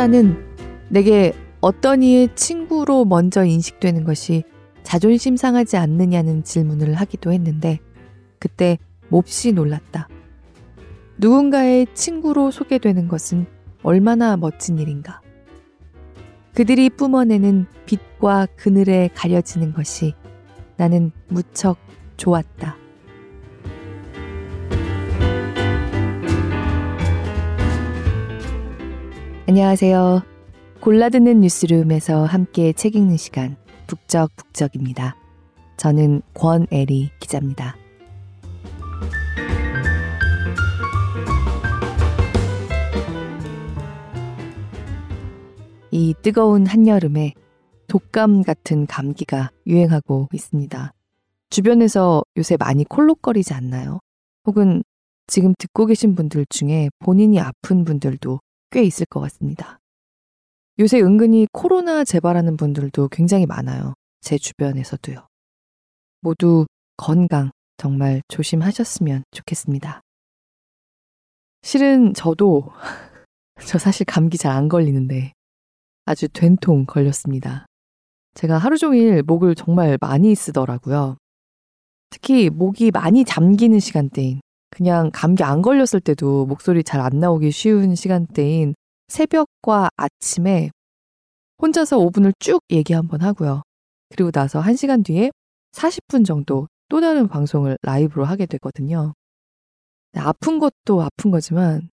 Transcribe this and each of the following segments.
후자는 내게 어떤 이의 친구로 먼저 인식되는 것이 자존심 상하지 않느냐는 질문을 하기도 했는데 그때 몹시 놀랐다. 누군가의 친구로 소개되는 것은 얼마나 멋진 일인가. 그들이 뿜어내는 빛과 그늘에 가려지는 것이 나는 무척 좋았다. 안녕하세요. 골라듣는 뉴스룸에서 함께 책 읽는 시간, 북적북적입니다. 저는 권애리 기자입니다. 이 뜨거운 한여름에 독감 같은 감기가 유행하고 있습니다. 주변에서 요새 많이 콜록거리지 않나요? 혹은 지금 듣고 계신 분들 중에 본인이 아픈 분들도 꽤 있을 것 같습니다. 요새 은근히 코로나 재발하는 분들도 굉장히 많아요. 제 주변에서도요. 모두 건강 정말 조심하셨으면 좋겠습니다. 실은 저도 저 사실 감기 잘 안 걸리는데 아주 된통 걸렸습니다. 제가 하루 종일 목을 정말 많이 쓰더라고요. 특히 목이 많이 잠기는 시간대인, 그냥 감기 안 걸렸을 때도 목소리 잘 안 나오기 쉬운 시간대인 새벽과 아침에 혼자서 5분을 쭉 얘기 한번 하고요. 그리고 나서 1시간 뒤에 40분 정도 또 다른 방송을 라이브로 하게 되거든요. 아픈 것도 아픈 거지만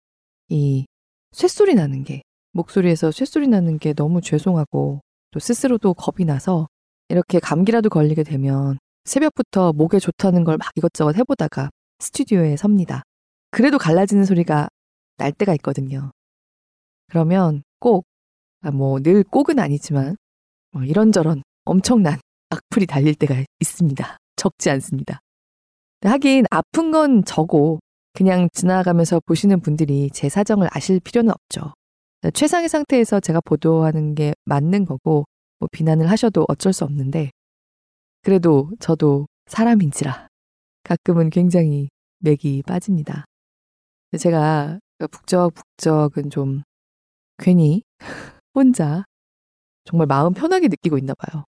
이 쇳소리 나는 게 목소리에서 쇳소리 나는 게 너무 죄송하고 또 스스로도 겁이 나서 이렇게 감기라도 걸리게 되면 새벽부터 목에 좋다는 걸 막 이것저것 해보다가 스튜디오에 섭니다. 그래도 갈라지는 소리가 날 때가 있거든요. 그러면 꼭, 아, 뭐, 늘 꼭은 아니지만, 뭐 이런저런 엄청난 악플이 달릴 때가 있습니다. 적지 않습니다. 하긴 아픈 건 저고, 그냥 지나가면서 보시는 분들이 제 사정을 아실 필요는 없죠. 최상의 상태에서 제가 보도하는 게 맞는 거고 뭐 비난을 하셔도 어쩔 수 없는데 그래도 저도 사람인지라 가끔은 굉장히 맥이 빠집니다. 제가 북적북적은 좀 괜히 혼자 정말 마음 편하게 느끼고 있나 봐요.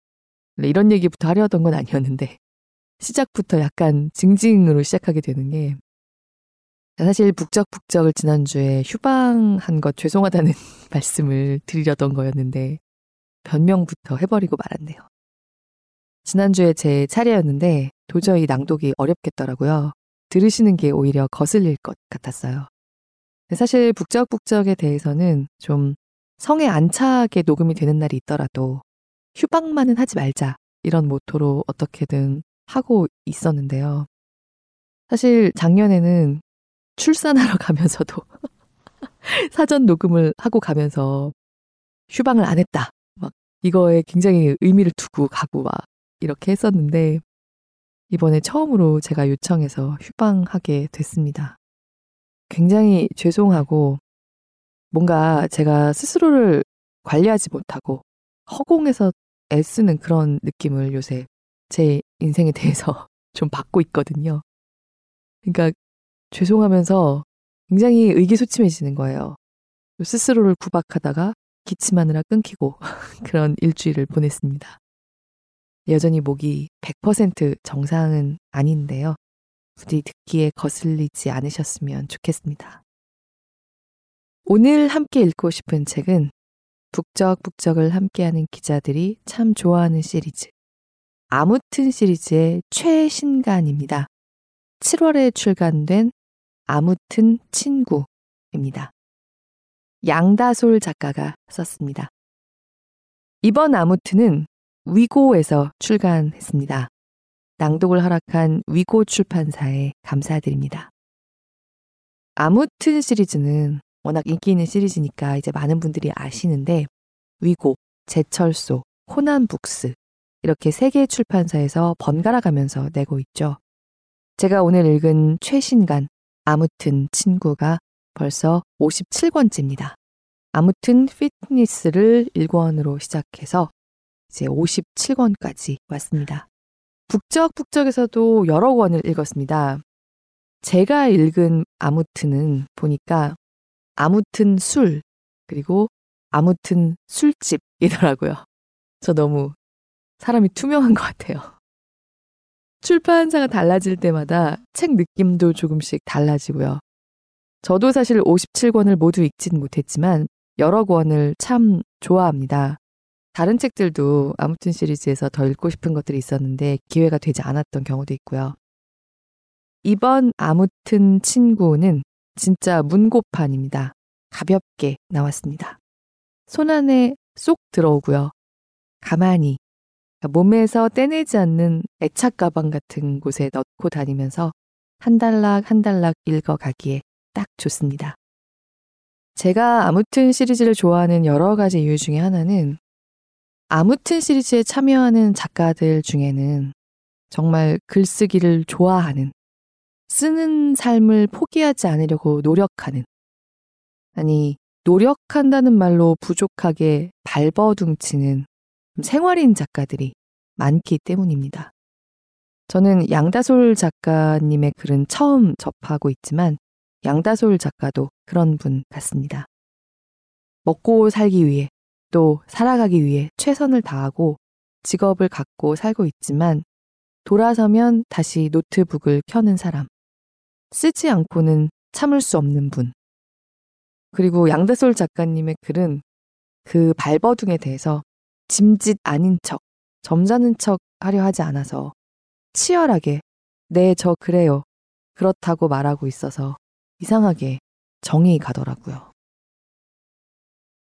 이런 얘기부터 하려던 건 아니었는데 시작부터 약간 징징으로 시작하게 되는 게 사실 북적북적을 지난주에 휴방한 것 죄송하다는 말씀을 드리려던 거였는데 변명부터 해버리고 말았네요. 지난주에 제 차례였는데 도저히 낭독이 어렵겠더라고요. 들으시는 게 오히려 거슬릴 것 같았어요. 사실 북적북적에 대해서는 좀 성에 안 차게 녹음이 되는 날이 있더라도 휴방만은 하지 말자 이런 모토로 어떻게든 하고 있었는데요. 사실 작년에는 출산하러 가면서도 사전 녹음을 하고 가면서 휴방을 안 했다. 막 이거에 굉장히 의미를 두고 가고 막 이렇게 했었는데 이번에 처음으로 제가 요청해서 휴방하게 됐습니다. 굉장히 죄송하고 뭔가 제가 스스로를 관리하지 못하고 허공에서 애쓰는 그런 느낌을 요새 제 인생에 대해서 좀 받고 있거든요. 그러니까 죄송하면서 굉장히 의기소침해지는 거예요. 스스로를 구박하다가 기침하느라 끊기고 그런 일주일을 보냈습니다. 여전히 목이 100% 정상은 아닌데요. 부디 듣기에 거슬리지 않으셨으면 좋겠습니다. 오늘 함께 읽고 싶은 책은 북적북적을 함께하는 기자들이 참 좋아하는 시리즈 아무튼 시리즈의 최신간입니다. 7월에 출간된 아무튼 친구입니다. 양다솔 작가가 썼습니다. 이번 아무튼은 위고에서 출간했습니다. 낭독을 허락한 위고 출판사에 감사드립니다. 아무튼 시리즈는 워낙 인기 있는 시리즈니까 이제 많은 분들이 아시는데 위고, 제철소, 호난북스 이렇게 세개 출판사에서 번갈아 가면서 내고 있죠. 제가 오늘 읽은 최신간 아무튼 친구가 벌써 57권째입니다. 아무튼 피트니스를 1권으로 시작해서 이제 57권까지 왔습니다. 북적북적에서도 여러 권을 읽었습니다. 제가 읽은 아무튼은 보니까 아무튼 술, 그리고 아무튼 술집이더라고요. 저 너무 사람이 투명한 것 같아요. 출판사가 달라질 때마다 책 느낌도 조금씩 달라지고요. 저도 사실 57권을 모두 읽진 못했지만 여러 권을 참 좋아합니다. 다른 책들도 아무튼 시리즈에서 더 읽고 싶은 것들이 있었는데 기회가 되지 않았던 경우도 있고요. 이번 아무튼 친구는 진짜 문고판입니다. 가볍게 나왔습니다. 손 안에 쏙 들어오고요. 가만히 그러니까 몸에서 떼내지 않는 애착 가방 같은 곳에 넣고 다니면서 한 달락 한 달락 읽어가기에 딱 좋습니다. 제가 아무튼 시리즈를 좋아하는 여러 가지 이유 중에 하나는 아무튼 시리즈에 참여하는 작가들 중에는 정말 글쓰기를 좋아하는, 쓰는 삶을 포기하지 않으려고 노력하는, 아니, 노력한다는 말로 부족하게 발버둥치는 생활인 작가들이 많기 때문입니다. 저는 양다솔 작가님의 글은 처음 접하고 있지만 양다솔 작가도 그런 분 같습니다. 먹고 살기 위해 또 살아가기 위해 최선을 다하고 직업을 갖고 살고 있지만 돌아서면 다시 노트북을 켜는 사람. 쓰지 않고는 참을 수 없는 분. 그리고 양다솔 작가님의 글은 그 발버둥에 대해서 짐짓 아닌 척, 점잖은 척 하려 하지 않아서 치열하게 네, 저 그래요. 그렇다고 말하고 있어서 이상하게 정이 가더라고요.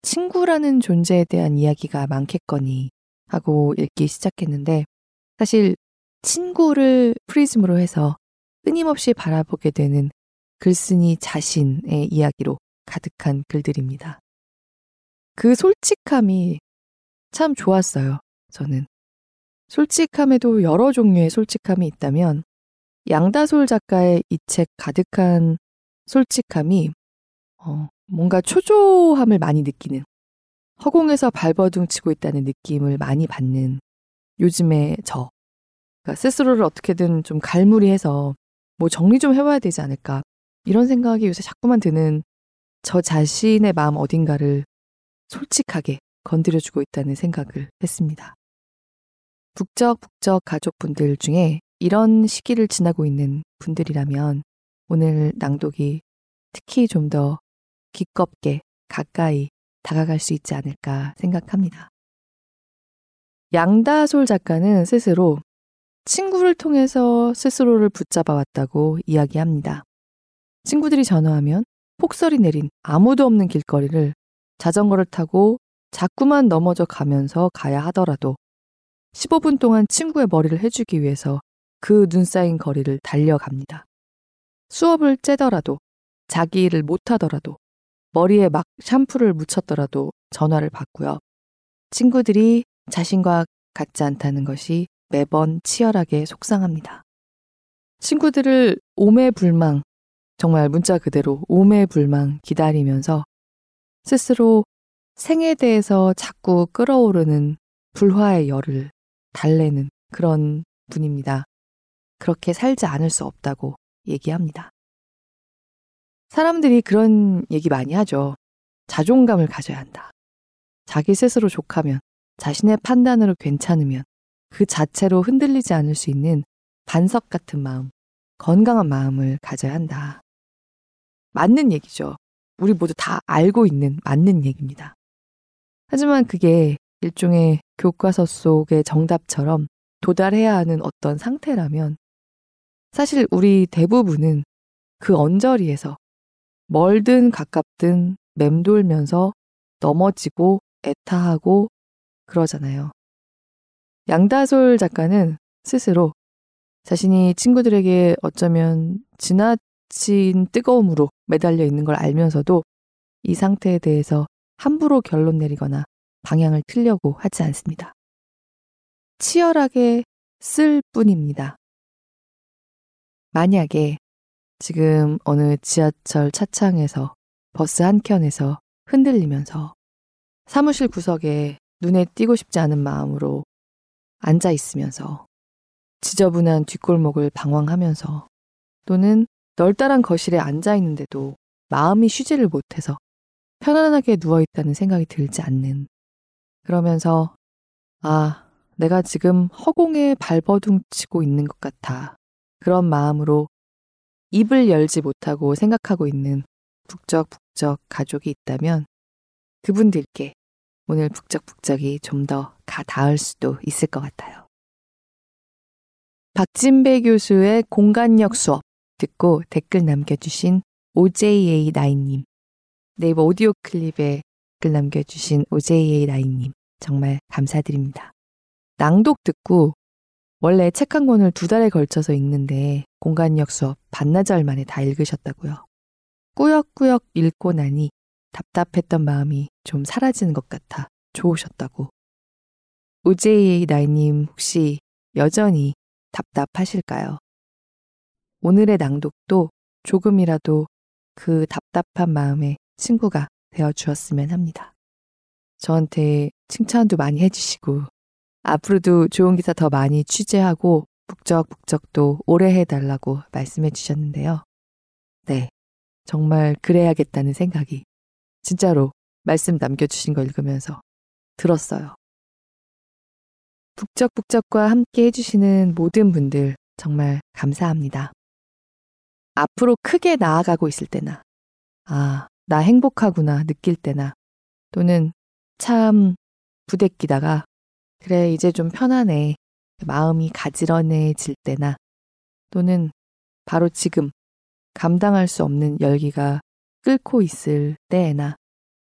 친구라는 존재에 대한 이야기가 많겠거니 하고 읽기 시작했는데 사실 친구를 프리즘으로 해서 끊임없이 바라보게 되는 글쓴이 자신의 이야기로 가득한 글들입니다. 그 솔직함이 참 좋았어요, 저는. 솔직함에도 여러 종류의 솔직함이 있다면 양다솔 작가의 이 책 가득한 솔직함이 어, 뭔가 초조함을 많이 느끼는 허공에서 발버둥 치고 있다는 느낌을 많이 받는 요즘의 저. 그러니까 스스로를 어떻게든 좀 갈무리해서 뭐 정리 좀 해봐야 되지 않을까. 이런 생각이 요새 자꾸만 드는 저 자신의 마음 어딘가를 솔직하게 건드려주고 있다는 생각을 했습니다. 북적북적 가족분들 중에 이런 시기를 지나고 있는 분들이라면 오늘 낭독이 특히 좀 더 기껍게 가까이 다가갈 수 있지 않을까 생각합니다. 양다솔 작가는 스스로 친구를 통해서 스스로를 붙잡아 왔다고 이야기합니다. 친구들이 전화하면 폭설이 내린 아무도 없는 길거리를 자전거를 타고 자꾸만 넘어져 가면서 가야 하더라도 15분 동안 친구의 머리를 해주기 위해서 그 눈 쌓인 거리를 달려갑니다. 수업을 째더라도 자기 일을 못하더라도 머리에 막 샴푸를 묻혔더라도 전화를 받고요. 친구들이 자신과 같지 않다는 것이 매번 치열하게 속상합니다. 친구들을 오매불망, 정말 문자 그대로 오매불망 기다리면서 스스로 생에 대해서 자꾸 끌어오르는 불화의 열을 달래는 그런 분입니다. 그렇게 살지 않을 수 없다고 얘기합니다. 사람들이 그런 얘기 많이 하죠. 자존감을 가져야 한다. 자기 스스로 족하면, 자신의 판단으로 괜찮으면, 그 자체로 흔들리지 않을 수 있는 반석 같은 마음, 건강한 마음을 가져야 한다. 맞는 얘기죠. 우리 모두 다 알고 있는 맞는 얘기입니다. 하지만 그게 일종의 교과서 속의 정답처럼 도달해야 하는 어떤 상태라면 사실 우리 대부분은 그 언저리에서 멀든 가깝든 맴돌면서 넘어지고 애타하고 그러잖아요. 양다솔 작가는 스스로 자신이 친구들에게 어쩌면 지나친 뜨거움으로 매달려 있는 걸 알면서도 이 상태에 대해서 함부로 결론 내리거나 방향을 틀려고 하지 않습니다. 치열하게 쓸 뿐입니다. 만약에 지금 어느 지하철 차창에서 버스 한 켠에서 흔들리면서 사무실 구석에 눈에 띄고 싶지 않은 마음으로 앉아 있으면서 지저분한 뒷골목을 방황하면서 또는 널따란 거실에 앉아 있는데도 마음이 쉬지를 못해서 편안하게 누워 있다는 생각이 들지 않는. 그러면서, 아, 내가 지금 허공에 발버둥 치고 있는 것 같아. 그런 마음으로 입을 열지 못하고 생각하고 있는 북적북적 가족이 있다면 그분들께 오늘 북적북적이 좀 더 가 닿을 수도 있을 것 같아요. 박진배 교수의 공간력 수업 듣고 댓글 남겨주신 OJA9님, 네이버 오디오 클립에 댓글 남겨주신 OJA9님, 정말 감사드립니다. 낭독 듣고 원래 책 한 권을 두 달에 걸쳐서 읽는데 공간력 수업 반나절 만에 다 읽으셨다고요. 꾸역꾸역 읽고 나니 답답했던 마음이 좀 사라지는 것 같아 좋으셨다고. 오제이에이 나이님 혹시 여전히 답답하실까요? 오늘의 낭독도 조금이라도 그 답답한 마음에 친구가 되어 주었으면 합니다. 저한테 칭찬도 많이 해주시고, 앞으로도 좋은 기사 더 많이 취재하고, 북적북적도 오래 해달라고 말씀해 주셨는데요. 네. 정말 그래야겠다는 생각이 진짜로 말씀 남겨주신 거 읽으면서 들었어요. 북적북적과 함께 해주시는 모든 분들 정말 감사합니다. 앞으로 크게 나아가고 있을 때나, 아, 나 행복하구나 느낄 때나, 또는 참 부대끼다가, 그래, 이제 좀 편하네. 마음이 가지런해질 때나, 또는 바로 지금 감당할 수 없는 열기가 끓고 있을 때에나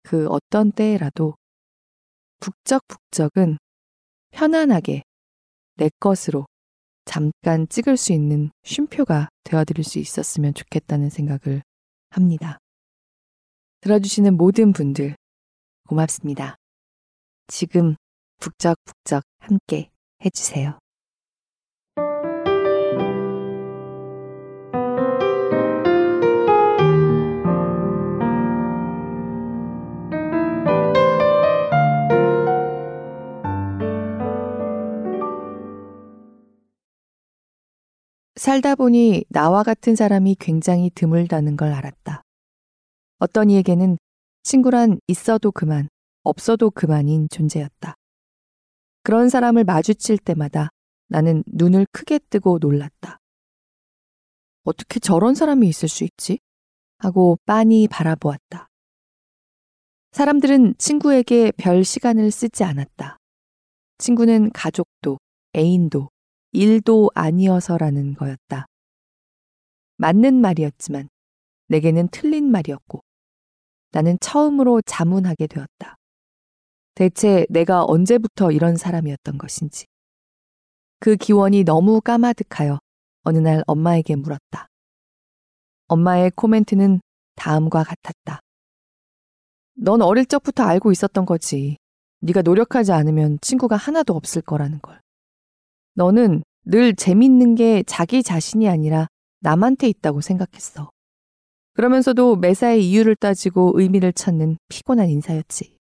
그 어떤 때라도 북적북적은 편안하게 내 것으로 잠깐 찍을 수 있는 쉼표가 되어드릴 수 있었으면 좋겠다는 생각을 합니다. 들어주시는 모든 분들 고맙습니다. 지금 북적북적 함께 해주세요. 살다 보니 나와 같은 사람이 굉장히 드물다는 걸 알았다. 어떤 이에게는 친구란 있어도 그만, 없어도 그만인 존재였다. 그런 사람을 마주칠 때마다 나는 눈을 크게 뜨고 놀랐다. 어떻게 저런 사람이 있을 수 있지? 하고 빤히 바라보았다. 사람들은 친구에게 별 시간을 쓰지 않았다. 친구는 가족도, 애인도, 일도 아니어서라는 거였다. 맞는 말이었지만 내게는 틀린 말이었고 나는 처음으로 자문하게 되었다. 대체 내가 언제부터 이런 사람이었던 것인지. 그 기원이 너무 까마득하여 어느 날 엄마에게 물었다. 엄마의 코멘트는 다음과 같았다. 넌 어릴 적부터 알고 있었던 거지. 네가 노력하지 않으면 친구가 하나도 없을 거라는 걸. 너는 늘 재밌는 게 자기 자신이 아니라 남한테 있다고 생각했어. 그러면서도 매사에 이유를 따지고 의미를 찾는 피곤한 인사였지.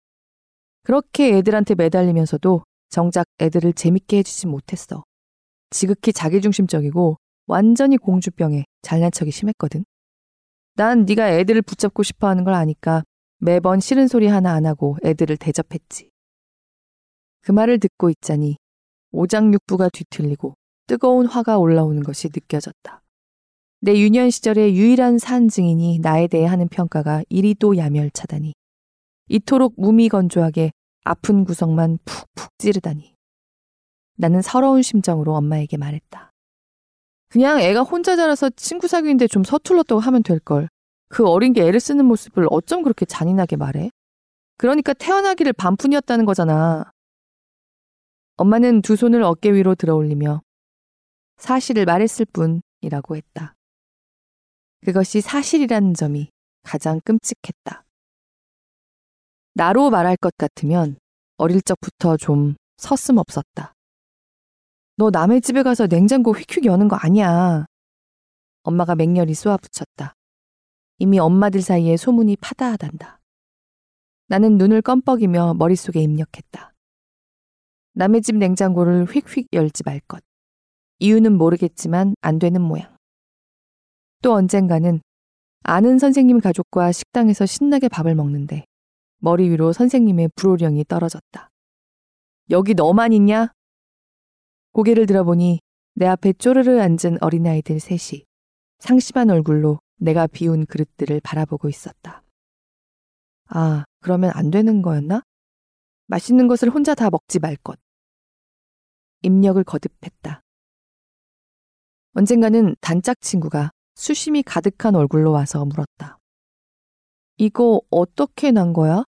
그렇게 애들한테 매달리면서도 정작 애들을 재밌게 해주지 못했어. 지극히 자기중심적이고 완전히 공주병에 잘난 척이 심했거든. 난 네가 애들을 붙잡고 싶어 하는 걸 아니까 매번 싫은 소리 하나 안 하고 애들을 대접했지. 그 말을 듣고 있자니 오장육부가 뒤틀리고 뜨거운 화가 올라오는 것이 느껴졌다. 내 유년 시절의 유일한 산 증인이 나에 대해 하는 평가가 이리도 야멸차다니. 이토록 무미건조하게 아픈 구석만 푹푹 찌르다니. 나는 서러운 심정으로 엄마에게 말했다. 그냥 애가 혼자 자라서 친구 사귀는데 좀 서툴렀다고 하면 될걸. 그 어린 게 애를 쓰는 모습을 어쩜 그렇게 잔인하게 말해? 그러니까 태어나기를 반푼이었다는 거잖아. 엄마는 두 손을 어깨 위로 들어 올리며 사실을 말했을 뿐이라고 했다. 그것이 사실이라는 점이 가장 끔찍했다. 나로 말할 것 같으면 어릴 적부터 좀 서슴없었다. 너 남의 집에 가서 냉장고 휙휙 여는 거 아니야. 엄마가 맹렬히 쏘아붙였다. 이미 엄마들 사이에 소문이 파다하단다. 나는 눈을 껌뻑이며 머릿속에 입력했다. 남의 집 냉장고를 휙휙 열지 말 것. 이유는 모르겠지만 안 되는 모양. 또 언젠가는 아는 선생님 가족과 식당에서 신나게 밥을 먹는데 머리 위로 선생님의 불호령이 떨어졌다. 여기 너만 있냐? 고개를 들어보니 내 앞에 쪼르르 앉은 어린아이들 셋이 상심한 얼굴로 내가 비운 그릇들을 바라보고 있었다. 아, 그러면 안 되는 거였나? 맛있는 것을 혼자 다 먹지 말 것. 입력을 거듭했다. 언젠가는 단짝 친구가 수심이 가득한 얼굴로 와서 물었다. 이거 어떻게 난 거야?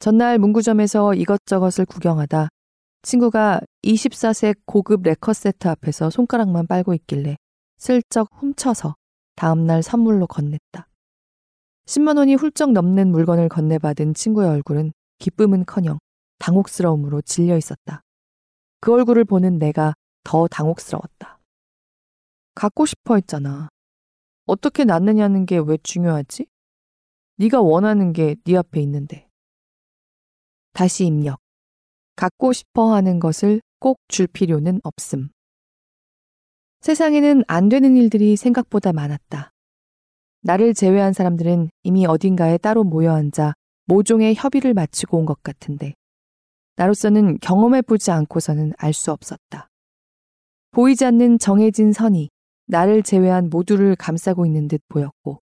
전날 문구점에서 이것저것을 구경하다 친구가 24색 고급 레커 세트 앞에서 손가락만 빨고 있길래 슬쩍 훔쳐서 다음날 선물로 건넸다. 10만 원이 훌쩍 넘는 물건을 건네받은 친구의 얼굴은 기쁨은 커녕 당혹스러움으로 질려 있었다. 그 얼굴을 보는 내가 더 당혹스러웠다. 갖고 싶어 했잖아. 어떻게 낳느냐는 게 왜 중요하지? 네가 원하는 게 네 앞에 있는데. 다시 입력. 갖고 싶어 하는 것을 꼭 줄 필요는 없음. 세상에는 안 되는 일들이 생각보다 많았다. 나를 제외한 사람들은 이미 어딘가에 따로 모여 앉아 모종의 협의를 마치고 온 것 같은데 나로서는 경험해 보지 않고서는 알 수 없었다. 보이지 않는 정해진 선이 나를 제외한 모두를 감싸고 있는 듯 보였고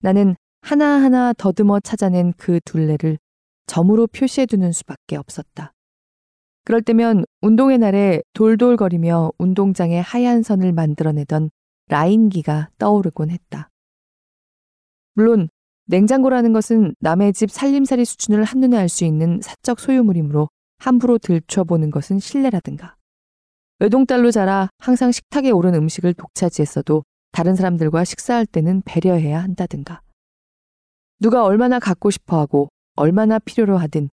나는 하나하나 더듬어 찾아낸 그 둘레를 점으로 표시해 두는 수밖에 없었다. 그럴 때면 운동의 날에 돌돌거리며 운동장에 하얀 선을 만들어내던 라인기가 떠오르곤 했다. 물론 냉장고라는 것은 남의 집 살림살이 수준을 한눈에 알 수 있는 사적 소유물이므로 함부로 들춰보는 것은 신뢰라든가. 외동딸로 자라 항상 식탁에 오른 음식을 독차지했어도 다른 사람들과 식사할 때는 배려해야 한다든가. 누가 얼마나 갖고 싶어 하고 얼마나 필요로 하든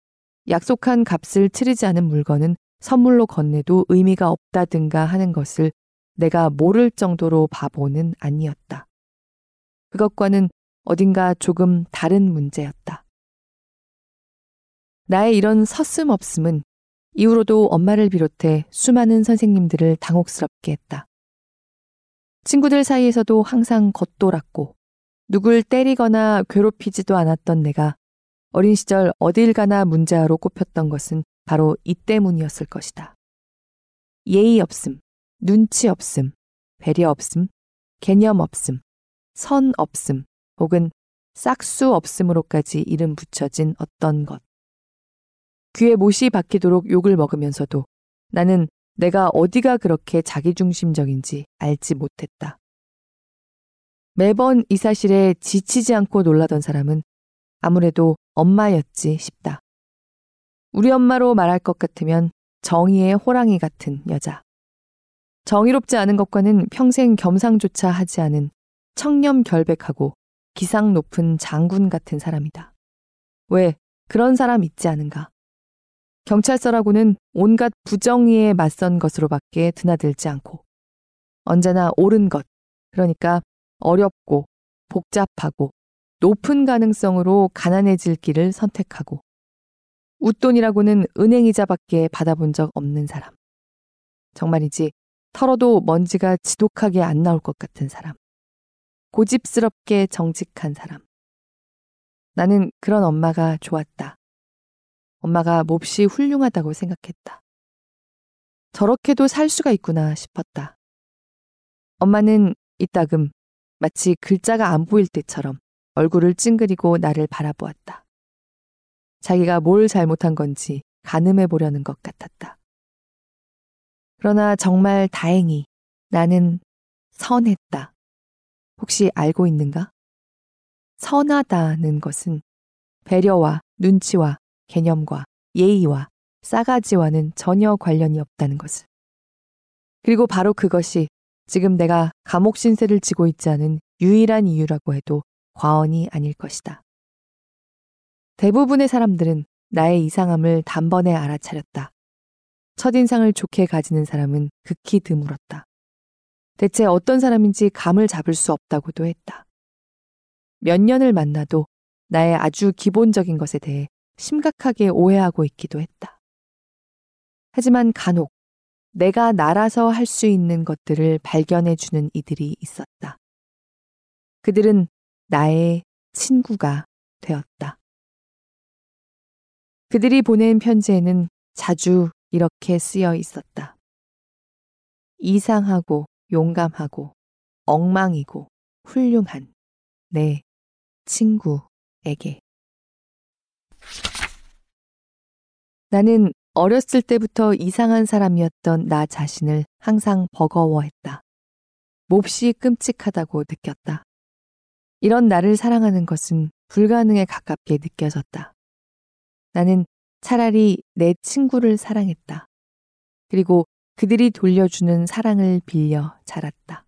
약속한 값을 치르지 않은 물건은 선물로 건네도 의미가 없다든가 하는 것을 내가 모를 정도로 바보는 아니었다. 그것과는 어딘가 조금 다른 문제였다. 나의 이런 서슴없음은 이후로도 엄마를 비롯해 수많은 선생님들을 당혹스럽게 했다. 친구들 사이에서도 항상 겉돌았고 누굴 때리거나 괴롭히지도 않았던 내가 어린 시절 어딜 가나 문자로 꼽혔던 것은 바로 이 때문이었을 것이다. 예의 없음, 눈치 없음, 배려 없음, 개념 없음, 선 없음, 혹은 싹수 없음으로까지 이름 붙여진 어떤 것. 귀에 못이 박히도록 욕을 먹으면서도 나는 내가 어디가 그렇게 자기중심적인지 알지 못했다. 매번 이 사실에 지치지 않고 놀라던 사람은 아무래도 엄마였지 싶다. 우리 엄마로 말할 것 같으면 정의의 호랑이 같은 여자. 정의롭지 않은 것과는 평생 겸상조차 하지 않은 청렴 결백하고 기상 높은 장군 같은 사람이다. 왜 그런 사람 있지 않은가? 경찰서라고는 온갖 부정의에 맞선 것으로밖에 드나들지 않고 언제나 옳은 것, 그러니까 어렵고 복잡하고 높은 가능성으로 가난해질 길을 선택하고 웃돈이라고는 은행 이자밖에 받아본 적 없는 사람. 정말이지 털어도 먼지가 지독하게 안 나올 것 같은 사람. 고집스럽게 정직한 사람. 나는 그런 엄마가 좋았다. 엄마가 몹시 훌륭하다고 생각했다. 저렇게도 살 수가 있구나 싶었다. 엄마는 이따금 마치 글자가 안 보일 때처럼 얼굴을 찡그리고 나를 바라보았다. 자기가 뭘 잘못한 건지 가늠해 보려는 것 같았다. 그러나 정말 다행히 나는 선했다. 혹시 알고 있는가? 선하다는 것은 배려와 눈치와 개념과 예의와 싸가지와는 전혀 관련이 없다는 것을. 그리고 바로 그것이 지금 내가 감옥 신세를 지고 있지 않은 유일한 이유라고 해도 과언이 아닐 것이다. 대부분의 사람들은 나의 이상함을 단번에 알아차렸다. 첫인상을 좋게 가지는 사람은 극히 드물었다. 대체 어떤 사람인지 감을 잡을 수 없다고도 했다. 몇 년을 만나도 나의 아주 기본적인 것에 대해 심각하게 오해하고 있기도 했다. 하지만 간혹 내가 날아서 할 수 있는 것들을 발견해 주는 이들이 있었다. 그들은 나의 친구가 되었다. 그들이 보낸 편지에는 자주 이렇게 쓰여 있었다. 이상하고 용감하고 엉망이고 훌륭한 내 친구에게. 나는 어렸을 때부터 이상한 사람이었던 나 자신을 항상 버거워했다. 몹시 끔찍하다고 느꼈다. 이런 나를 사랑하는 것은 불가능에 가깝게 느껴졌다. 나는 차라리 내 친구를 사랑했다. 그리고 그들이 돌려주는 사랑을 빌려 자랐다.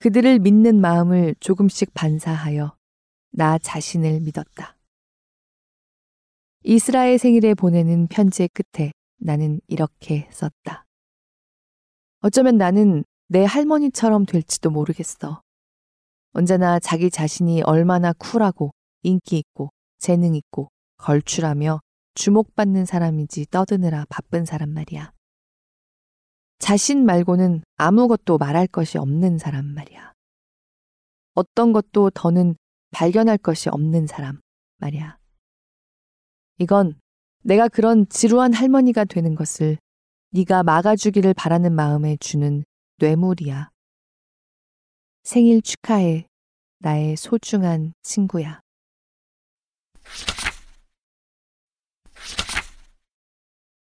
그들을 믿는 마음을 조금씩 반사하여 나 자신을 믿었다. 이스라엘 생일에 보내는 편지의 끝에 나는 이렇게 썼다. 어쩌면 나는 내 할머니처럼 될지도 모르겠어. 언제나 자기 자신이 얼마나 쿨하고 인기 있고 재능 있고 걸출하며 주목받는 사람인지 떠드느라 바쁜 사람 말이야. 자신 말고는 아무것도 말할 것이 없는 사람 말이야. 어떤 것도 더는 발견할 것이 없는 사람 말이야. 이건 내가 그런 지루한 할머니가 되는 것을 네가 막아주기를 바라는 마음에 주는 뇌물이야. 생일 축하해, 나의 소중한 친구야.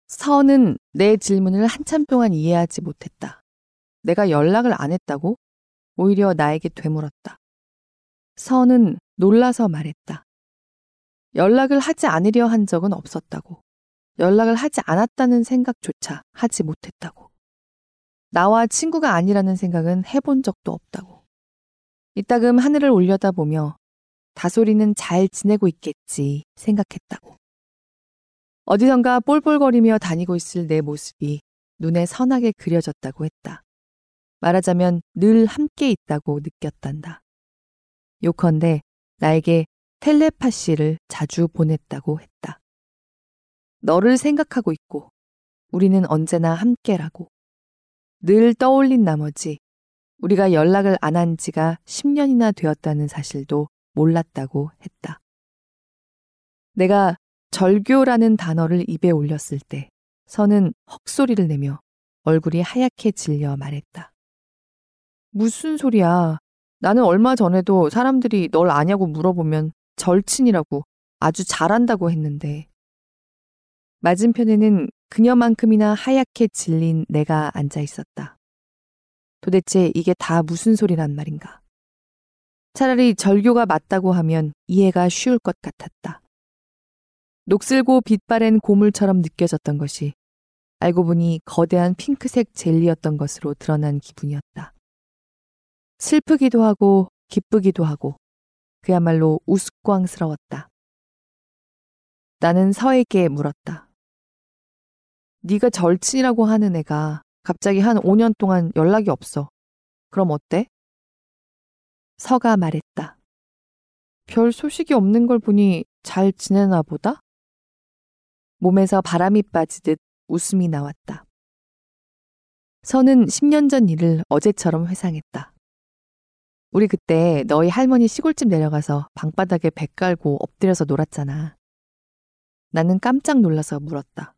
서는 내 질문을 한참 동안 이해하지 못했다. 내가 연락을 안 했다고? 오히려 나에게 되물었다. 서는 놀라서 말했다. 연락을 하지 않으려 한 적은 없었다고. 연락을 하지 않았다는 생각조차 하지 못했다고. 나와 친구가 아니라는 생각은 해본 적도 없다고. 이따금 하늘을 올려다보며 다솔이는 잘 지내고 있겠지 생각했다고. 어디선가 볼볼거리며 다니고 있을 내 모습이 눈에 선하게 그려졌다고 했다. 말하자면 늘 함께 있다고 느꼈단다. 요컨대 나에게 텔레파시를 자주 보냈다고 했다. 너를 생각하고 있고 우리는 언제나 함께라고. 늘 떠올린 나머지 우리가 연락을 안 한 지가 10년이나 되었다는 사실도 몰랐다고 했다. 내가 절교라는 단어를 입에 올렸을 때 선은 헉소리를 내며 얼굴이 하얗게 질려 말했다. 무슨 소리야. 나는 얼마 전에도 사람들이 널 아냐고 물어보면 절친이라고 아주 잘한다고 했는데. 맞은편에는 그녀만큼이나 하얗게 질린 내가 앉아 있었다. 도대체 이게 다 무슨 소리란 말인가? 차라리 절교가 맞다고 하면 이해가 쉬울 것 같았다. 녹슬고 빛바랜 고물처럼 느껴졌던 것이 알고 보니 거대한 핑크색 젤리였던 것으로 드러난 기분이었다. 슬프기도 하고 기쁘기도 하고 그야말로 우스꽝스러웠다. 나는 서에게 물었다. 네가 절친이라고 하는 애가 갑자기 한 5년 동안 연락이 없어. 그럼 어때? 서가 말했다. 별 소식이 없는 걸 보니 잘 지내나 보다? 몸에서 바람이 빠지듯 웃음이 나왔다. 선은 10년 전 일을 어제처럼 회상했다. 우리 그때 너희 할머니 시골집 내려가서 방바닥에 배 깔고 엎드려서 놀았잖아. 나는 깜짝 놀라서 물었다.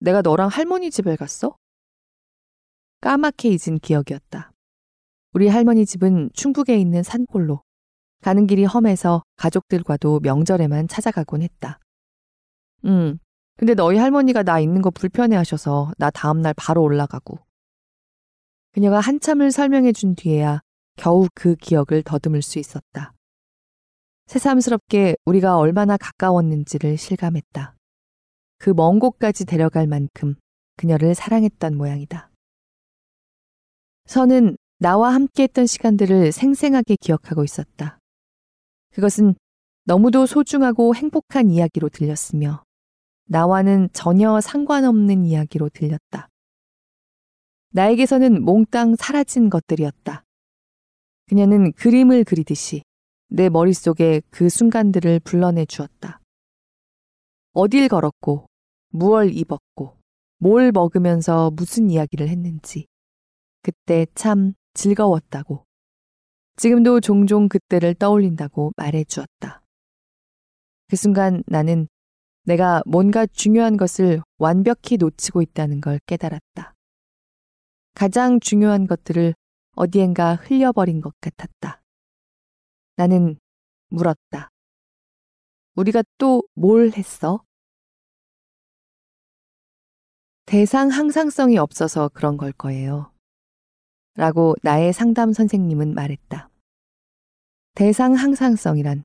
내가 너랑 할머니 집에 갔어? 까맣게 잊은 기억이었다. 우리 할머니 집은 충북에 있는 산골로 가는 길이 험해서 가족들과도 명절에만 찾아가곤 했다. 응. 근데 너희 할머니가 나 있는 거 불편해 하셔서 나 다음날 바로 올라가고. 그녀가 한참을 설명해 준 뒤에야 겨우 그 기억을 더듬을 수 있었다. 새삼스럽게 우리가 얼마나 가까웠는지를 실감했다. 그 먼 곳까지 데려갈 만큼 그녀를 사랑했던 모양이다. 선은 나와 함께 했던 시간들을 생생하게 기억하고 있었다. 그것은 너무도 소중하고 행복한 이야기로 들렸으며 나와는 전혀 상관없는 이야기로 들렸다. 나에게서는 몽땅 사라진 것들이었다. 그녀는 그림을 그리듯이 내 머릿속에 그 순간들을 불러내 주었다. 어딜 걸었고, 무얼 입었고, 뭘 먹으면서 무슨 이야기를 했는지. 그때 참 즐거웠다고. 지금도 종종 그때를 떠올린다고 말해 주었다. 그 순간 나는 내가 뭔가 중요한 것을 완벽히 놓치고 있다는 걸 깨달았다. 가장 중요한 것들을 어디엔가 흘려버린 것 같았다. 나는 물었다. 우리가 또 뭘 했어? 대상 항상성이 없어서 그런 걸 거예요. 라고 나의 상담 선생님은 말했다. 대상 항상성이란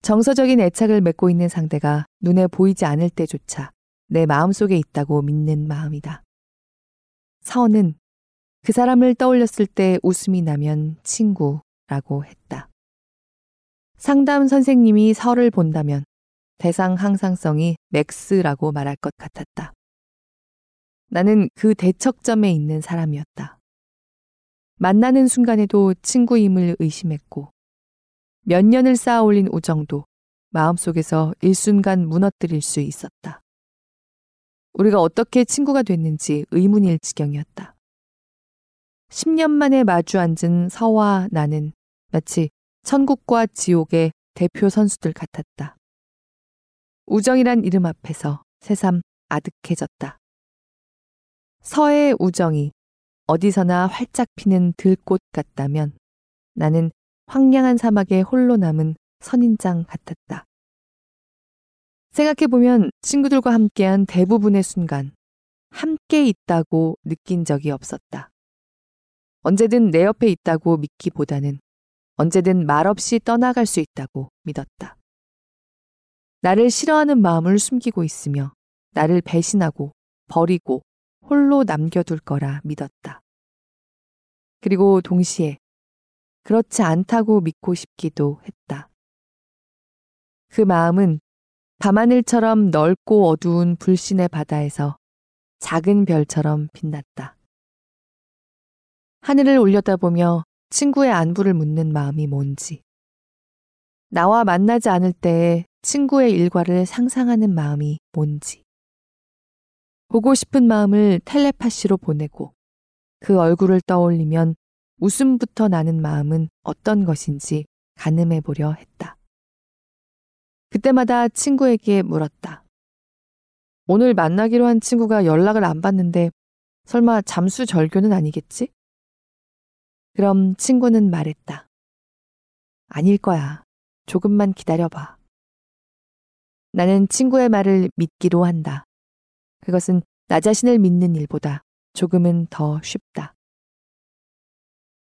정서적인 애착을 맺고 있는 상대가 눈에 보이지 않을 때조차 내 마음속에 있다고 믿는 마음이다. 서는 그 사람을 떠올렸을 때 웃음이 나면 친구라고 했다. 상담 선생님이 서를 본다면 대상 항상성이 맥스라고 말할 것 같았다. 나는 그 대척점에 있는 사람이었다. 만나는 순간에도 친구임을 의심했고, 몇 년을 쌓아 올린 우정도 마음속에서 일순간 무너뜨릴 수 있었다. 우리가 어떻게 친구가 됐는지 의문일 지경이었다. 10년 만에 마주 앉은 서와 나는 마치 천국과 지옥의 대표 선수들 같았다. 우정이란 이름 앞에서 새삼 아득해졌다. 서의 우정이 어디서나 활짝 피는 들꽃 같다면 나는 황량한 사막에 홀로 남은 선인장 같았다. 생각해보면 친구들과 함께한 대부분의 순간 함께 있다고 느낀 적이 없었다. 언제든 내 옆에 있다고 믿기보다는 언제든 말없이 떠나갈 수 있다고 믿었다. 나를 싫어하는 마음을 숨기고 있으며 나를 배신하고 버리고 홀로 남겨둘 거라 믿었다. 그리고 동시에 그렇지 않다고 믿고 싶기도 했다. 그 마음은 밤하늘처럼 넓고 어두운 불신의 바다에서 작은 별처럼 빛났다. 하늘을 올려다보며 친구의 안부를 묻는 마음이 뭔지, 나와 만나지 않을 때에 친구의 일과를 상상하는 마음이 뭔지, 보고 싶은 마음을 텔레파시로 보내고 그 얼굴을 떠올리면 웃음부터 나는 마음은 어떤 것인지 가늠해 보려 했다. 그때마다 친구에게 물었다. 오늘 만나기로 한 친구가 연락을 안 받는데 설마 잠수 절교는 아니겠지? 그럼 친구는 말했다. 아닐 거야. 조금만 기다려봐. 나는 친구의 말을 믿기로 한다. 그것은 나 자신을 믿는 일보다 조금은 더 쉽다.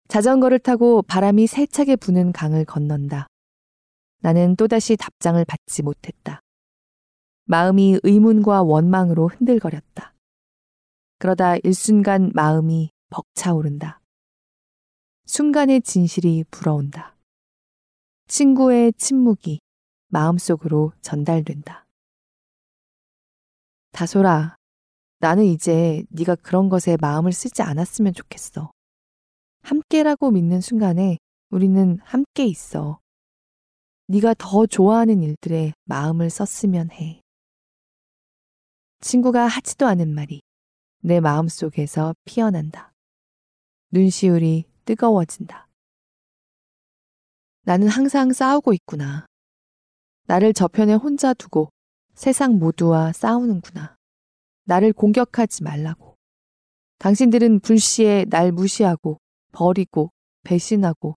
자전거를 타고 바람이 세차게 부는 강을 건넌다. 나는 또다시 답장을 받지 못했다. 마음이 의문과 원망으로 흔들거렸다. 그러다 일순간 마음이 벅차오른다. 순간의 진실이 불어온다. 친구의 침묵이 마음속으로 전달된다. 다소라, 나는 이제 네가 그런 것에 마음을 쓰지 않았으면 좋겠어. 함께라고 믿는 순간에 우리는 함께 있어. 네가 더 좋아하는 일들에 마음을 썼으면 해. 친구가 하지도 않은 말이 내 마음속에서 피어난다. 눈시울이 뜨거워진다. 나는 항상 싸우고 있구나. 나를 저편에 혼자 두고 세상 모두와 싸우는구나. 나를 공격하지 말라고. 당신들은 불시에 날 무시하고 버리고 배신하고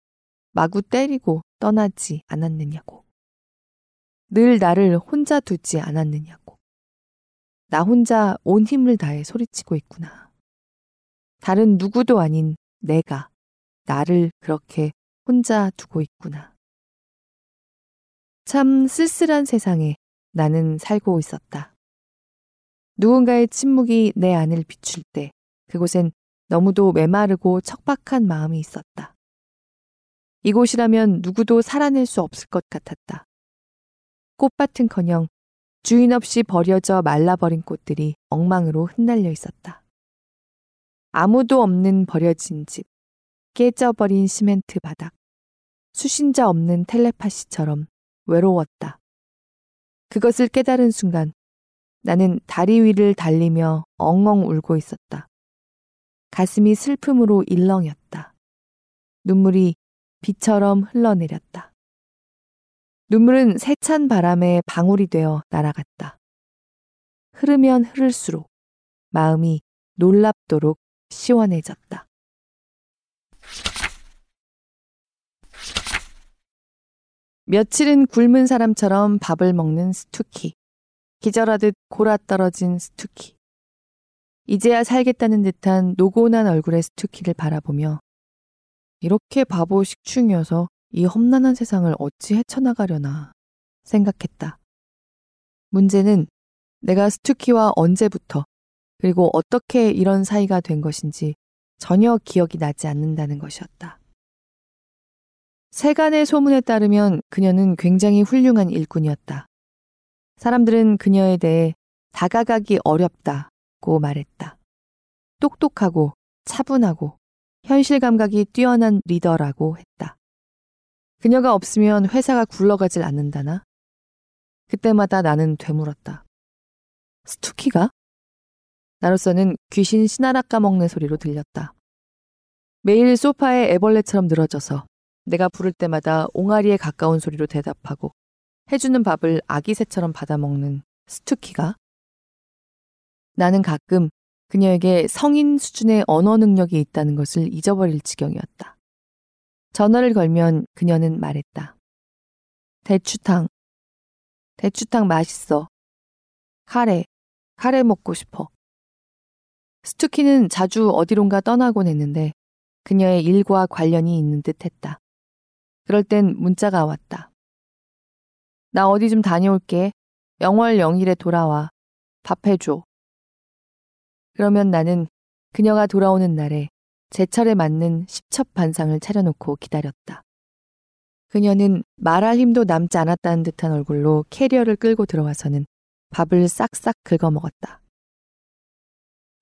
마구 때리고 떠나지 않았느냐고. 늘 나를 혼자 두지 않았느냐고. 나 혼자 온 힘을 다해 소리치고 있구나. 다른 누구도 아닌 내가 나를 그렇게 혼자 두고 있구나. 참 쓸쓸한 세상에 나는 살고 있었다. 누군가의 침묵이 내 안을 비출 때 그곳엔 너무도 메마르고 척박한 마음이 있었다. 이곳이라면 누구도 살아낼 수 없을 것 같았다. 꽃밭은 커녕 주인 없이 버려져 말라버린 꽃들이 엉망으로 흩날려 있었다. 아무도 없는 버려진 집, 깨져버린 시멘트 바닥, 수신자 없는 텔레파시처럼 외로웠다. 그것을 깨달은 순간 나는 다리 위를 달리며 엉엉 울고 있었다. 가슴이 슬픔으로 일렁였다. 눈물이 비처럼 흘러내렸다. 눈물은 세찬 바람에 방울이 되어 날아갔다. 흐르면 흐를수록 마음이 놀랍도록 시원해졌다. 며칠은 굶은 사람처럼 밥을 먹는 스투키. 기절하듯 곯아떨어진 스투키. 이제야 살겠다는 듯한 노곤한 얼굴의 스투키를 바라보며 이렇게 바보 식충이어서 이 험난한 세상을 어찌 헤쳐나가려나 생각했다. 문제는 내가 스투키와 언제부터 그리고 어떻게 이런 사이가 된 것인지 전혀 기억이 나지 않는다는 것이었다. 세간의 소문에 따르면 그녀는 굉장히 훌륭한 일꾼이었다. 사람들은 그녀에 대해 다가가기 어렵다고 말했다. 똑똑하고 차분하고 현실 감각이 뛰어난 리더라고 했다. 그녀가 없으면 회사가 굴러가질 않는다나? 그때마다 나는 되물었다. 스투키가? 나로서는 귀신 신하락 까먹는 소리로 들렸다. 매일 소파에 애벌레처럼 늘어져서 내가 부를 때마다 옹알이에 가까운 소리로 대답하고 해주는 밥을 아기 새처럼 받아먹는 스투키가 나는 가끔 그녀에게 성인 수준의 언어 능력이 있다는 것을 잊어버릴 지경이었다. 전화를 걸면 그녀는 말했다. 대추탕. 대추탕 맛있어. 카레. 카레 먹고 싶어. 스투키는 자주 어디론가 떠나곤 했는데 그녀의 일과 관련이 있는 듯 했다. 그럴 땐 문자가 왔다. 나 어디 좀 다녀올게. 영월 영일에 돌아와. 밥 해줘. 그러면 나는 그녀가 돌아오는 날에 제철에 맞는 십첩 반상을 차려놓고 기다렸다. 그녀는 말할 힘도 남지 않았다는 듯한 얼굴로 캐리어를 끌고 들어와서는 밥을 싹싹 긁어 먹었다.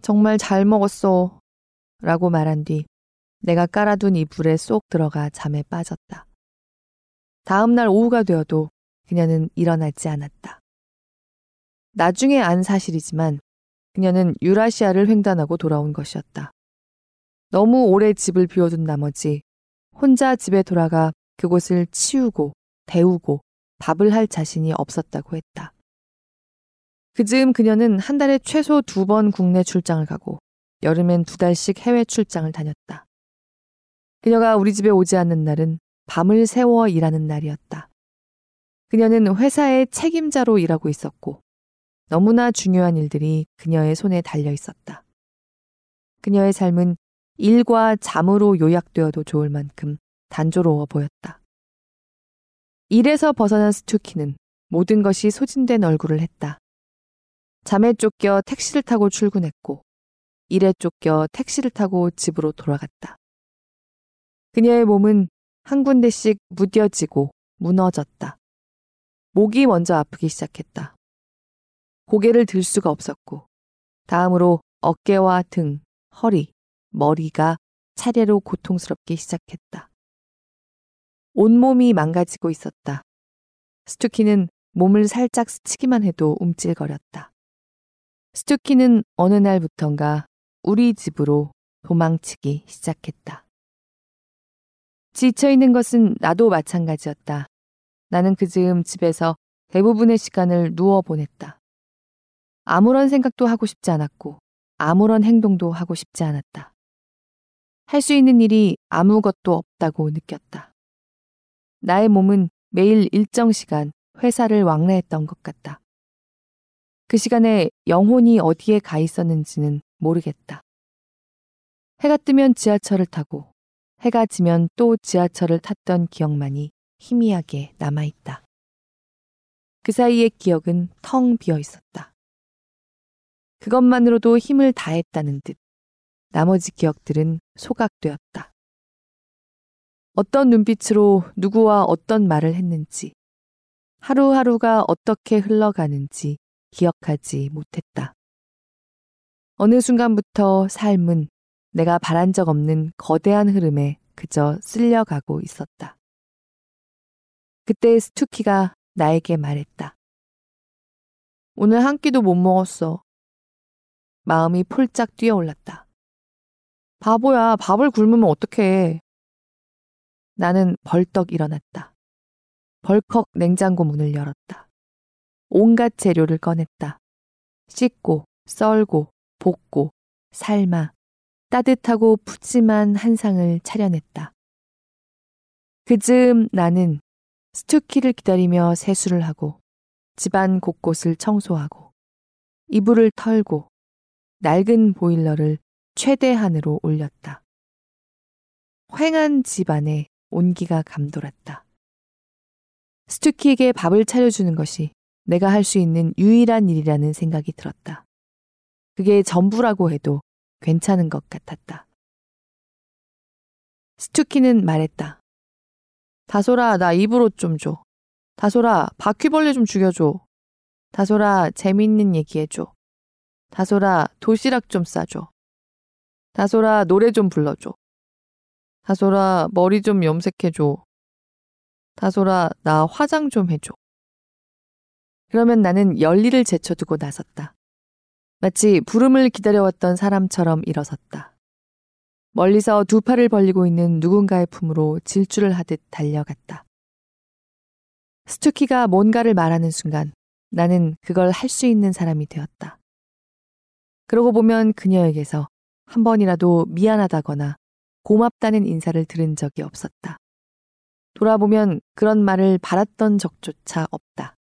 정말 잘 먹었어. 라고 말한 뒤 내가 깔아둔 이불에 쏙 들어가 잠에 빠졌다. 다음 날 오후가 되어도 그녀는 일어나지 않았다. 나중에 안 사실이지만 그녀는 유라시아를 횡단하고 돌아온 것이었다. 너무 오래 집을 비워둔 나머지 혼자 집에 돌아가 그곳을 치우고 데우고 밥을 할 자신이 없었다고 했다. 그 즈음 그녀는 한 달에 최소 두 번 국내 출장을 가고 여름엔 두 달씩 해외 출장을 다녔다. 그녀가 우리 집에 오지 않는 날은 밤을 새워 일하는 날이었다. 그녀는 회사의 책임자로 일하고 있었고 너무나 중요한 일들이 그녀의 손에 달려 있었다. 그녀의 삶은 일과 잠으로 요약되어도 좋을 만큼 단조로워 보였다. 일에서 벗어난 스투키는 모든 것이 소진된 얼굴을 했다. 잠에 쫓겨 택시를 타고 출근했고, 일에 쫓겨 택시를 타고 집으로 돌아갔다. 그녀의 몸은 한 군데씩 무뎌지고 무너졌다. 목이 먼저 아프기 시작했다. 고개를 들 수가 없었고, 다음으로 어깨와 등, 허리, 머리가 차례로 고통스럽기 시작했다. 온몸이 망가지고 있었다. 스투키는 몸을 살짝 스치기만 해도 움찔거렸다. 스투키는 어느 날부턴가 우리 집으로 도망치기 시작했다. 지쳐있는 것은 나도 마찬가지였다. 나는 그 즈음 집에서 대부분의 시간을 누워 보냈다. 아무런 생각도 하고 싶지 않았고, 아무런 행동도 하고 싶지 않았다. 할 수 있는 일이 아무것도 없다고 느꼈다. 나의 몸은 매일 일정 시간 회사를 왕래했던 것 같다. 그 시간에 영혼이 어디에 가 있었는지는 모르겠다. 해가 뜨면 지하철을 타고 해가 지면 또 지하철을 탔던 기억만이 희미하게 남아있다. 그 사이의 기억은 텅 비어 있었다. 그것만으로도 힘을 다했다는 듯 나머지 기억들은 소각되었다. 어떤 눈빛으로 누구와 어떤 말을 했는지, 하루하루가 어떻게 흘러가는지 기억하지 못했다. 어느 순간부터 삶은 내가 바란 적 없는 거대한 흐름에 그저 쓸려가고 있었다. 그때 스투키가 나에게 말했다. 오늘 한 끼도 못 먹었어. 마음이 폴짝 뛰어올랐다. 바보야, 밥을 굶으면 어떡해. 나는 벌떡 일어났다. 벌컥 냉장고 문을 열었다. 온갖 재료를 꺼냈다. 씻고, 썰고, 볶고, 삶아, 따뜻하고 푸짐한 한상을 차려냈다. 그 즈음 나는 스투키를 기다리며 세수를 하고 집안 곳곳을 청소하고 이불을 털고 낡은 보일러를 최대한으로 올렸다. 휑한 집 안에 온기가 감돌았다. 스투키에게 밥을 차려주는 것이 내가 할 수 있는 유일한 일이라는 생각이 들었다. 그게 전부라고 해도 괜찮은 것 같았다. 스투키는 말했다. 다솔아, 나 입으로 좀 줘. 다솔아, 바퀴벌레 좀 죽여줘. 다솔아, 재밌는 얘기해줘. 다솔아, 도시락 좀 싸줘. 다솔아, 노래 좀 불러줘. 다솔아, 머리 좀 염색해줘. 다솔아, 나 화장 좀 해줘. 그러면 나는 열리를 제쳐두고 나섰다. 마치 부름을 기다려왔던 사람처럼 일어섰다. 멀리서 두 팔을 벌리고 있는 누군가의 품으로 질주를 하듯 달려갔다. 스투키가 뭔가를 말하는 순간 나는 그걸 할 수 있는 사람이 되었다. 그러고 보면 그녀에게서 한 번이라도 미안하다거나 고맙다는 인사를 들은 적이 없었다. 돌아보면 그런 말을 바랐던 적조차 없다.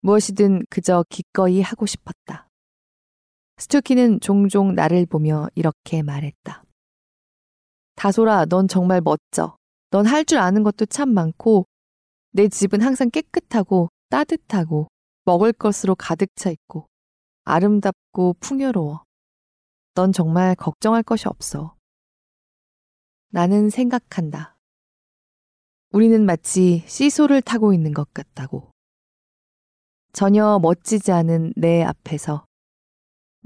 무엇이든 그저 기꺼이 하고 싶었다. 스투키는 종종 나를 보며 이렇게 말했다. 다솔아, 넌 정말 멋져. 넌 할 줄 아는 것도 참 많고, 내 집은 항상 깨끗하고 따뜻하고 먹을 것으로 가득 차 있고, 아름답고 풍요로워. 넌 정말 걱정할 것이 없어. 나는 생각한다. 우리는 마치 시소를 타고 있는 것 같다고. 전혀 멋지지 않은 내 앞에서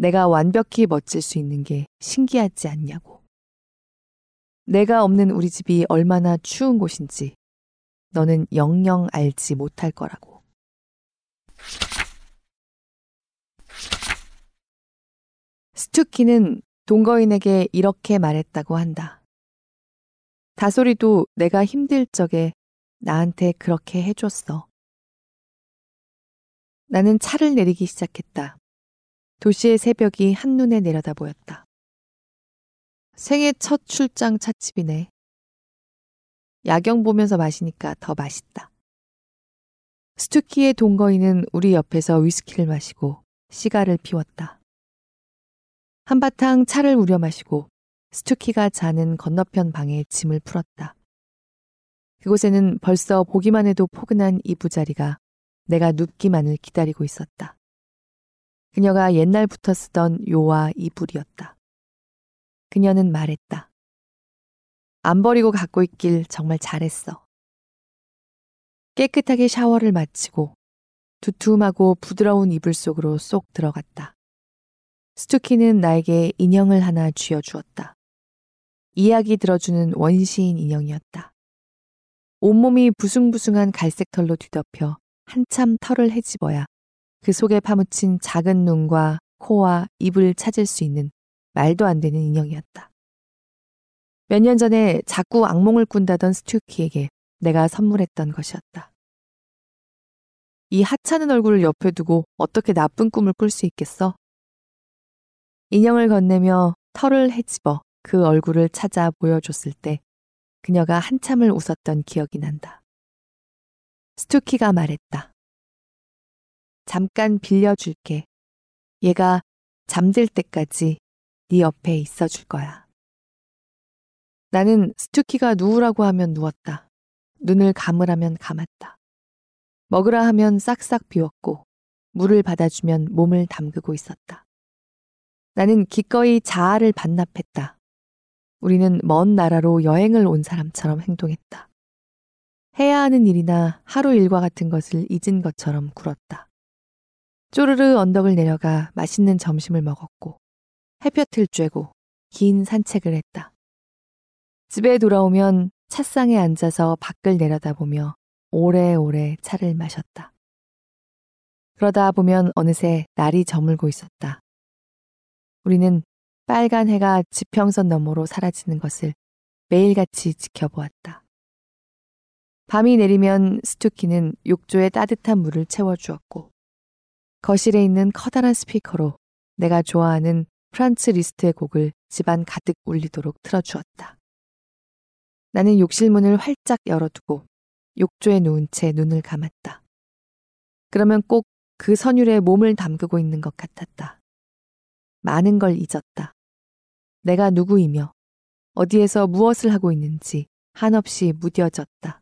내가 완벽히 멋질 수 있는 게 신기하지 않냐고. 내가 없는 우리 집이 얼마나 추운 곳인지 너는 영영 알지 못할 거라고. 스투키는 동거인에게 이렇게 말했다고 한다. 다소리도 내가 힘들 적에 나한테 그렇게 해줬어. 나는 차를 내리기 시작했다. 도시의 새벽이 한눈에 내려다 보였다. 생애 첫 출장 찻집이네. 야경 보면서 마시니까 더 맛있다. 스투키의 동거인은 우리 옆에서 위스키를 마시고 시가를 피웠다. 한바탕 차를 우려 마시고 스투키가 자는 건너편 방에 짐을 풀었다. 그곳에는 벌써 보기만 해도 포근한 이부자리가 내가 눕기만을 기다리고 있었다. 그녀가 옛날부터 쓰던 요와 이불이었다. 그녀는 말했다. 안 버리고 갖고 있길 정말 잘했어. 깨끗하게 샤워를 마치고 두툼하고 부드러운 이불 속으로 쏙 들어갔다. 스투키는 나에게 인형을 하나 쥐어주었다. 이야기 들어주는 원시인 인형이었다. 온몸이 부숭부숭한 갈색 털로 뒤덮여 한참 털을 헤집어야 그 속에 파묻힌 작은 눈과 코와 입을 찾을 수 있는 말도 안 되는 인형이었다. 몇 년 전에 자꾸 악몽을 꾼다던 스튜키에게 내가 선물했던 것이었다. 이 하찮은 얼굴을 옆에 두고 어떻게 나쁜 꿈을 꿀 수 있겠어? 인형을 건네며 털을 헤집어 그 얼굴을 찾아 보여줬을 때 그녀가 한참을 웃었던 기억이 난다. 스투키가 말했다. 잠깐 빌려줄게. 얘가 잠들 때까지 네 옆에 있어 줄 거야. 나는 스투키가 누우라고 하면 누웠다. 눈을 감으라면 감았다. 먹으라 하면 싹싹 비웠고 물을 받아주면 몸을 담그고 있었다. 나는 기꺼이 자아를 반납했다. 우리는 먼 나라로 여행을 온 사람처럼 행동했다. 해야 하는 일이나 하루 일과 같은 것을 잊은 것처럼 굴었다. 쪼르르 언덕을 내려가 맛있는 점심을 먹었고 햇볕을 쬐고 긴 산책을 했다. 집에 돌아오면 찻상에 앉아서 밖을 내려다보며 오래오래 차를 마셨다. 그러다 보면 어느새 날이 저물고 있었다. 우리는 빨간 해가 지평선 너머로 사라지는 것을 매일같이 지켜보았다. 밤이 내리면 스투키는 욕조에 따뜻한 물을 채워주었고 거실에 있는 커다란 스피커로 내가 좋아하는 프란츠 리스트의 곡을 집안 가득 울리도록 틀어주었다. 나는 욕실 문을 활짝 열어두고 욕조에 누운 채 눈을 감았다. 그러면 꼭 그 선율에 몸을 담그고 있는 것 같았다. 많은 걸 잊었다. 내가 누구이며 어디에서 무엇을 하고 있는지 한없이 무뎌졌다.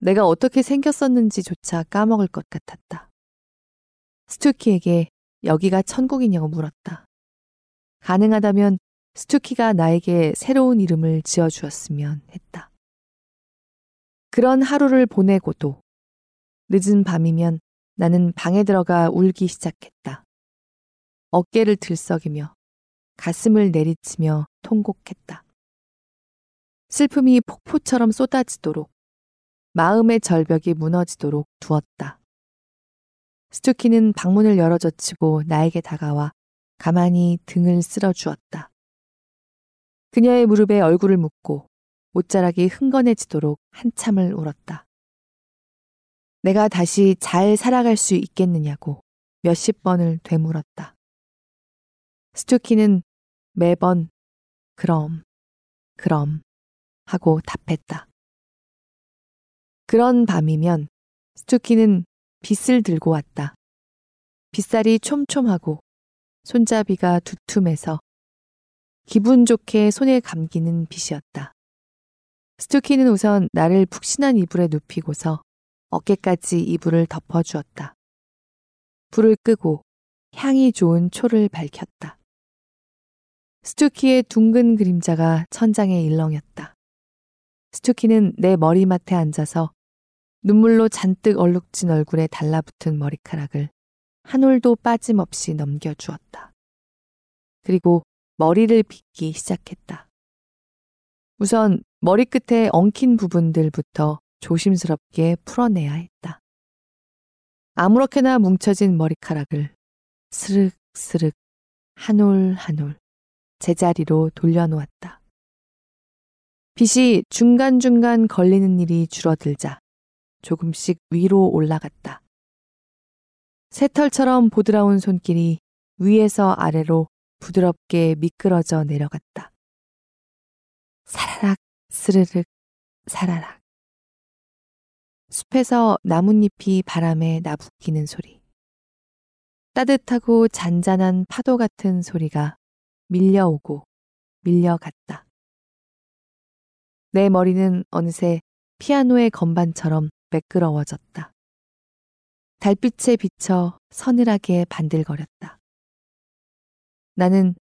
내가 어떻게 생겼었는지조차 까먹을 것 같았다. 스투키에게 여기가 천국이냐고 물었다. 가능하다면 스투키가 나에게 새로운 이름을 지어주었으면 했다. 그런 하루를 보내고도 늦은 밤이면 나는 방에 들어가 울기 시작했다. 어깨를 들썩이며 가슴을 내리치며 통곡했다. 슬픔이 폭포처럼 쏟아지도록 마음의 절벽이 무너지도록 두었다. 스투키는 방문을 열어젖히고 나에게 다가와 가만히 등을 쓸어 주었다. 그녀의 무릎에 얼굴을 묻고 옷자락이 흥건해지도록 한참을 울었다. 내가 다시 잘 살아갈 수 있겠느냐고 몇십 번을 되물었다. 스투키는 매번 그럼, 그럼 하고 답했다. 그런 밤이면 스투키는 빗을 들고 왔다. 빗살이 촘촘하고 손잡이가 두툼해서 기분 좋게 손에 감기는 빗이었다. 스투키는 우선 나를 푹신한 이불에 눕히고서 어깨까지 이불을 덮어주었다. 불을 끄고 향이 좋은 초를 밝혔다. 스투키의 둥근 그림자가 천장에 일렁였다. 스투키는 내 머리맡에 앉아서 눈물로 잔뜩 얼룩진 얼굴에 달라붙은 머리카락을 한 올도 빠짐없이 넘겨주었다. 그리고 머리를 빗기 시작했다. 우선 머리끝에 엉킨 부분들부터 조심스럽게 풀어내야 했다. 아무렇게나 뭉쳐진 머리카락을 스륵스륵 한 올 한 올 제자리로 돌려놓았다. 빛이 중간중간 걸리는 일이 줄어들자 조금씩 위로 올라갔다. 새털처럼 보드라운 손길이 위에서 아래로 부드럽게 미끄러져 내려갔다. 사라락, 스르륵, 사라락. 숲에서 나뭇잎이 바람에 나부끼는 소리. 따뜻하고 잔잔한 파도 같은 소리가 밀려오고 밀려갔다. 내 머리는 어느새 피아노의 건반처럼 매끄러워졌다. 달빛에 비쳐 서늘하게 반들거렸다. 나는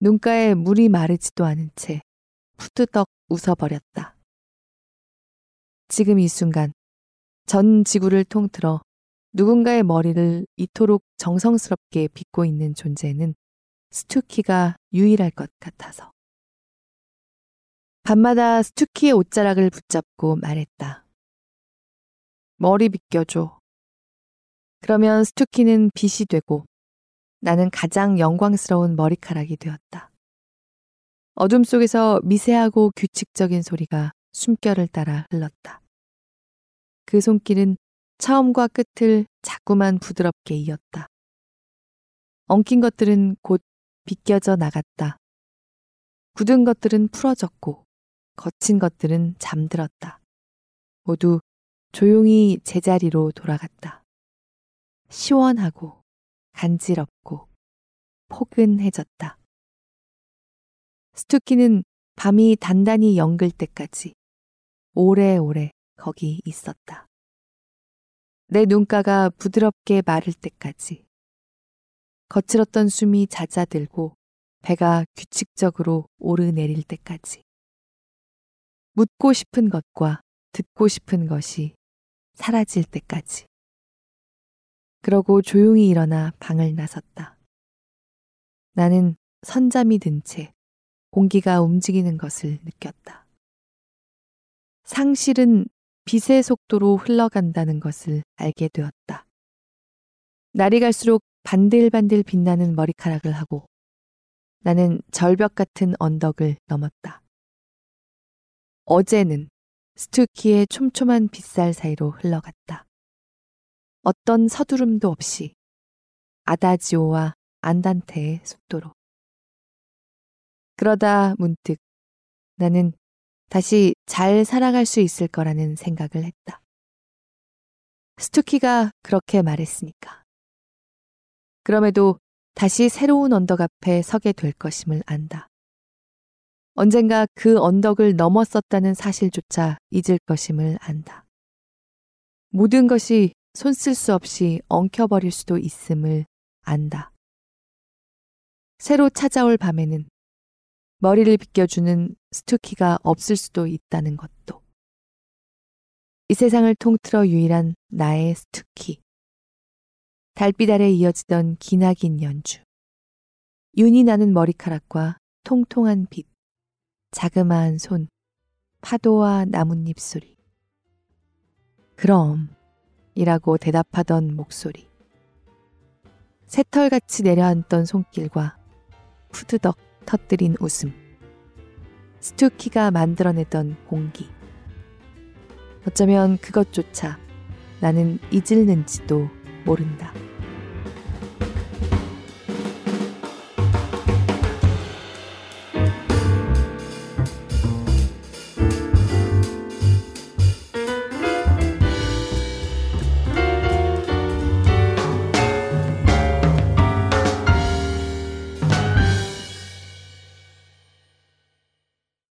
눈가에 물이 마르지도 않은 채 후뚜덕 웃어버렸다. 지금 이 순간 전 지구를 통틀어 누군가의 머리를 이토록 정성스럽게 빗고 있는 존재는 스투키가 유일할 것 같아서. 밤마다 스투키의 옷자락을 붙잡고 말했다. 머리 빗겨줘. 그러면 스투키는 빛이 되고 나는 가장 영광스러운 머리카락이 되었다. 어둠 속에서 미세하고 규칙적인 소리가 숨결을 따라 흘렀다. 그 손길은 처음과 끝을 자꾸만 부드럽게 이었다. 엉킨 것들은 곧 빗겨져 나갔다. 굳은 것들은 풀어졌고 거친 것들은 잠들었다. 모두 조용히 제자리로 돌아갔다. 시원하고 간지럽고 포근해졌다. 스투키는 밤이 단단히 영글 때까지 오래오래 거기 있었다. 내 눈가가 부드럽게 마를 때까지 거칠었던 숨이 잦아들고 배가 규칙적으로 오르내릴 때까지. 묻고 싶은 것과 듣고 싶은 것이 사라질 때까지. 그러고 조용히 일어나 방을 나섰다. 나는 선잠이 든 채 공기가 움직이는 것을 느꼈다. 상실은 빛의 속도로 흘러간다는 것을 알게 되었다. 날이 갈수록 반들반들 빛나는 머리카락을 하고 나는 절벽 같은 언덕을 넘었다. 어제는 스투키의 촘촘한 빗살 사이로 흘러갔다. 어떤 서두름도 없이 아다지오와 안단테의 속도로. 그러다 문득 나는 다시 잘 살아갈 수 있을 거라는 생각을 했다. 스투키가 그렇게 말했으니까. 그럼에도 다시 새로운 언덕 앞에 서게 될 것임을 안다. 언젠가 그 언덕을 넘었었다는 사실조차 잊을 것임을 안다. 모든 것이 손쓸 수 없이 엉켜버릴 수도 있음을 안다. 새로 찾아올 밤에는 머리를 비껴주는 스투키가 없을 수도 있다는 것도. 이 세상을 통틀어 유일한 나의 스투키. 달빛 아래 이어지던 기나긴 연주. 윤이 나는 머리카락과 통통한 빛. 자그마한 손. 파도와 나뭇잎 소리. 그럼, 이라고 대답하던 목소리. 새털같이 내려앉던 손길과 푸드덕 터뜨린 웃음. 스투키가 만들어내던 공기. 어쩌면 그것조차 나는 잊을는지도 모른다.